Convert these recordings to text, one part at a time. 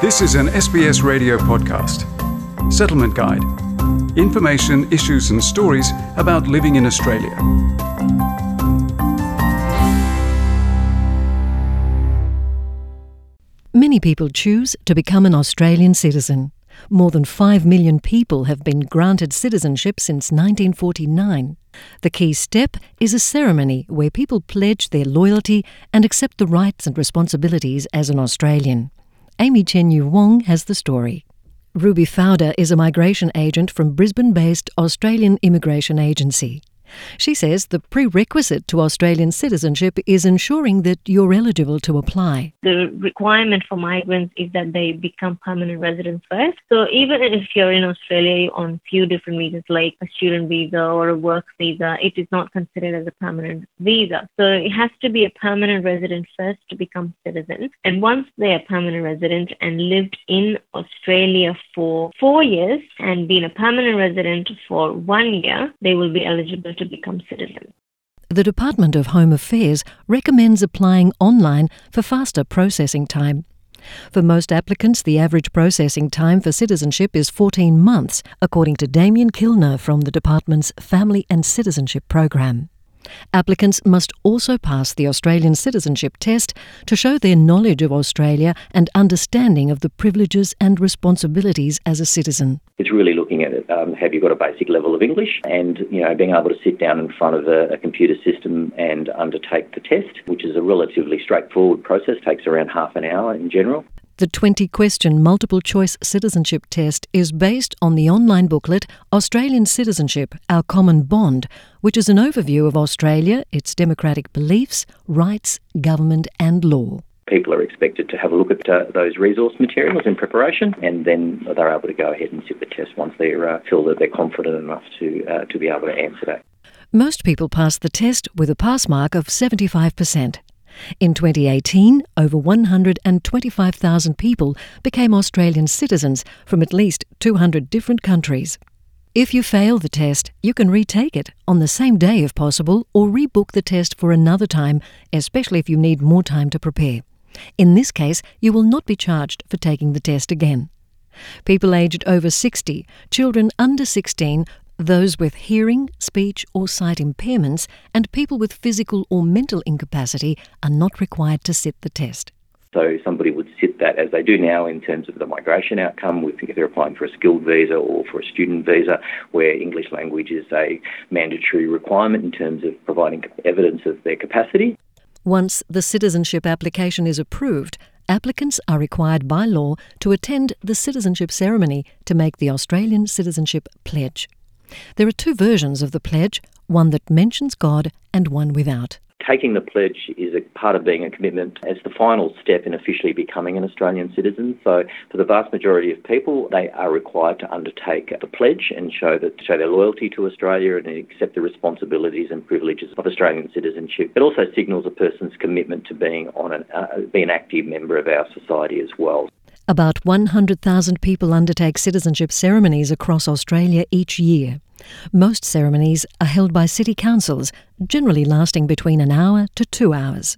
This is an SBS radio podcast. Settlement Guide. Information, issues, and stories about living in Australia. Many people choose to become an Australian citizen. More than 5 million people have been granted citizenship since 1949. The key step is a ceremony where people pledge their loyalty and accept the rights and responsibilities as an Australian. Amy Chen Yu Wong has the story. Ruby Fowder is a migration agent from Brisbane based Australian Immigration Agency. She says the prerequisite to Australian citizenship is ensuring that you're eligible to apply. The requirement for migrants is that they become permanent residents first. So even if you're in Australia on few different visas like a student visa or a work visa, it is not considered as a permanent visa. So it has to be a permanent resident first to become citizen. And once they are permanent resident and lived in Australia for four years and been a permanent resident for one year, they will be eligible to become citizens. The Department of Home Affairs recommends applying online for faster processing time. For most applicants, the average processing time for citizenship is 14 months, according to Damien Kilner from the department's Family and Citizenship Program. Applicants must also pass the Australian citizenship test to show their knowledge of Australia and understanding of the privileges and responsibilities as a citizen. It's really looking at it. Um, have you got a basic level of English? And, you know, being able to sit down in front of a, a computer system and undertake the test, which is a relatively straightforward process, takes around half an hour in general. The 20 question multiple choice citizenship test is based on the online booklet Australian Citizenship Our Common Bond, which is an overview of Australia, its democratic beliefs, rights, government, and law. People are expected to have a look at uh, those resource materials in preparation, and then they're able to go ahead and sit the test once they uh, feel that they're confident enough to uh, to be able to answer that. Most people pass the test with a pass mark of 75%. In 2018, over 125,000 people became Australian citizens from at least 200 different countries. If you fail the test, you can retake it on the same day if possible or rebook the test for another time, especially if you need more time to prepare. In this case, you will not be charged for taking the test again. People aged over 60, children under 16, those with hearing, speech, or sight impairments, and people with physical or mental incapacity are not required to sit the test. So somebody would sit that as they do now in terms of the migration outcome, if they're applying for a skilled visa or for a student visa, where English language is a mandatory requirement in terms of providing evidence of their capacity. Once the citizenship application is approved, applicants are required by law to attend the citizenship ceremony to make the Australian Citizenship Pledge. There are two versions of the pledge one that mentions God and one without. Taking the pledge is a part of being a commitment as the final step in officially becoming an Australian citizen. So, for the vast majority of people, they are required to undertake the pledge and show that show their loyalty to Australia and accept the responsibilities and privileges of Australian citizenship. It also signals a person's commitment to being on an uh, be an active member of our society as well. About 100,000 people undertake citizenship ceremonies across Australia each year. Most ceremonies are held by city councils, generally lasting between an hour to two hours.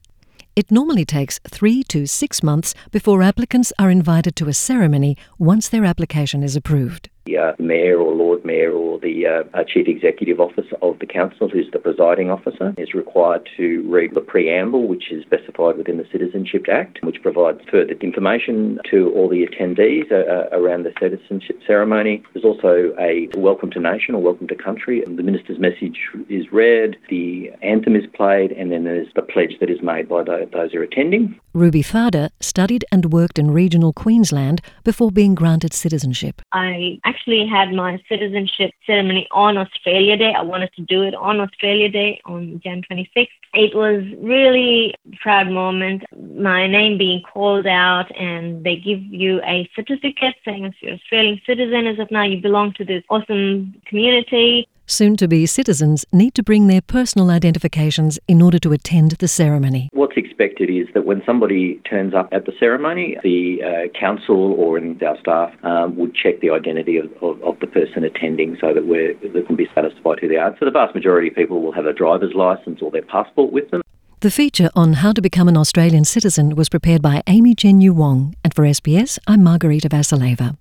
It normally takes three to six months before applicants are invited to a ceremony once their application is approved. The uh, mayor or lord mayor or the uh, chief executive officer of the council, who's the presiding officer, is required to read the preamble, which is specified within the Citizenship Act, which provides further information to all the attendees uh, around the citizenship ceremony. There's also a welcome to nation or welcome to country. And the minister's message is read, the anthem is played, and then there's the pledge that is made by those who are attending. Ruby Fowder studied and worked in regional Queensland before being granted citizenship. I actually had my citizenship ceremony on Australia Day. I wanted to do it on Australia Day on Jan 26th. It was really a proud moment. My name being called out, and they give you a certificate saying if you're Australian citizen as of now, you belong to this awesome community. Soon to be citizens need to bring their personal identifications in order to attend the ceremony. What's expected is that when somebody turns up at the ceremony, the uh, council or our staff um, would check the identity of, of, of, the person attending so that we can be satisfied who they are. So the vast majority of people will have a driver's license or their passport with them. The feature on how to become an Australian citizen was prepared by Amy Chen Yu Wong and for SBS, I'm Margarita Vasileva.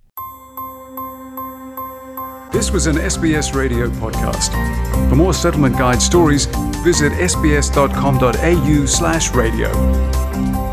This was an SBS radio podcast. For more settlement guide stories, visit sbs.com.au slash radio.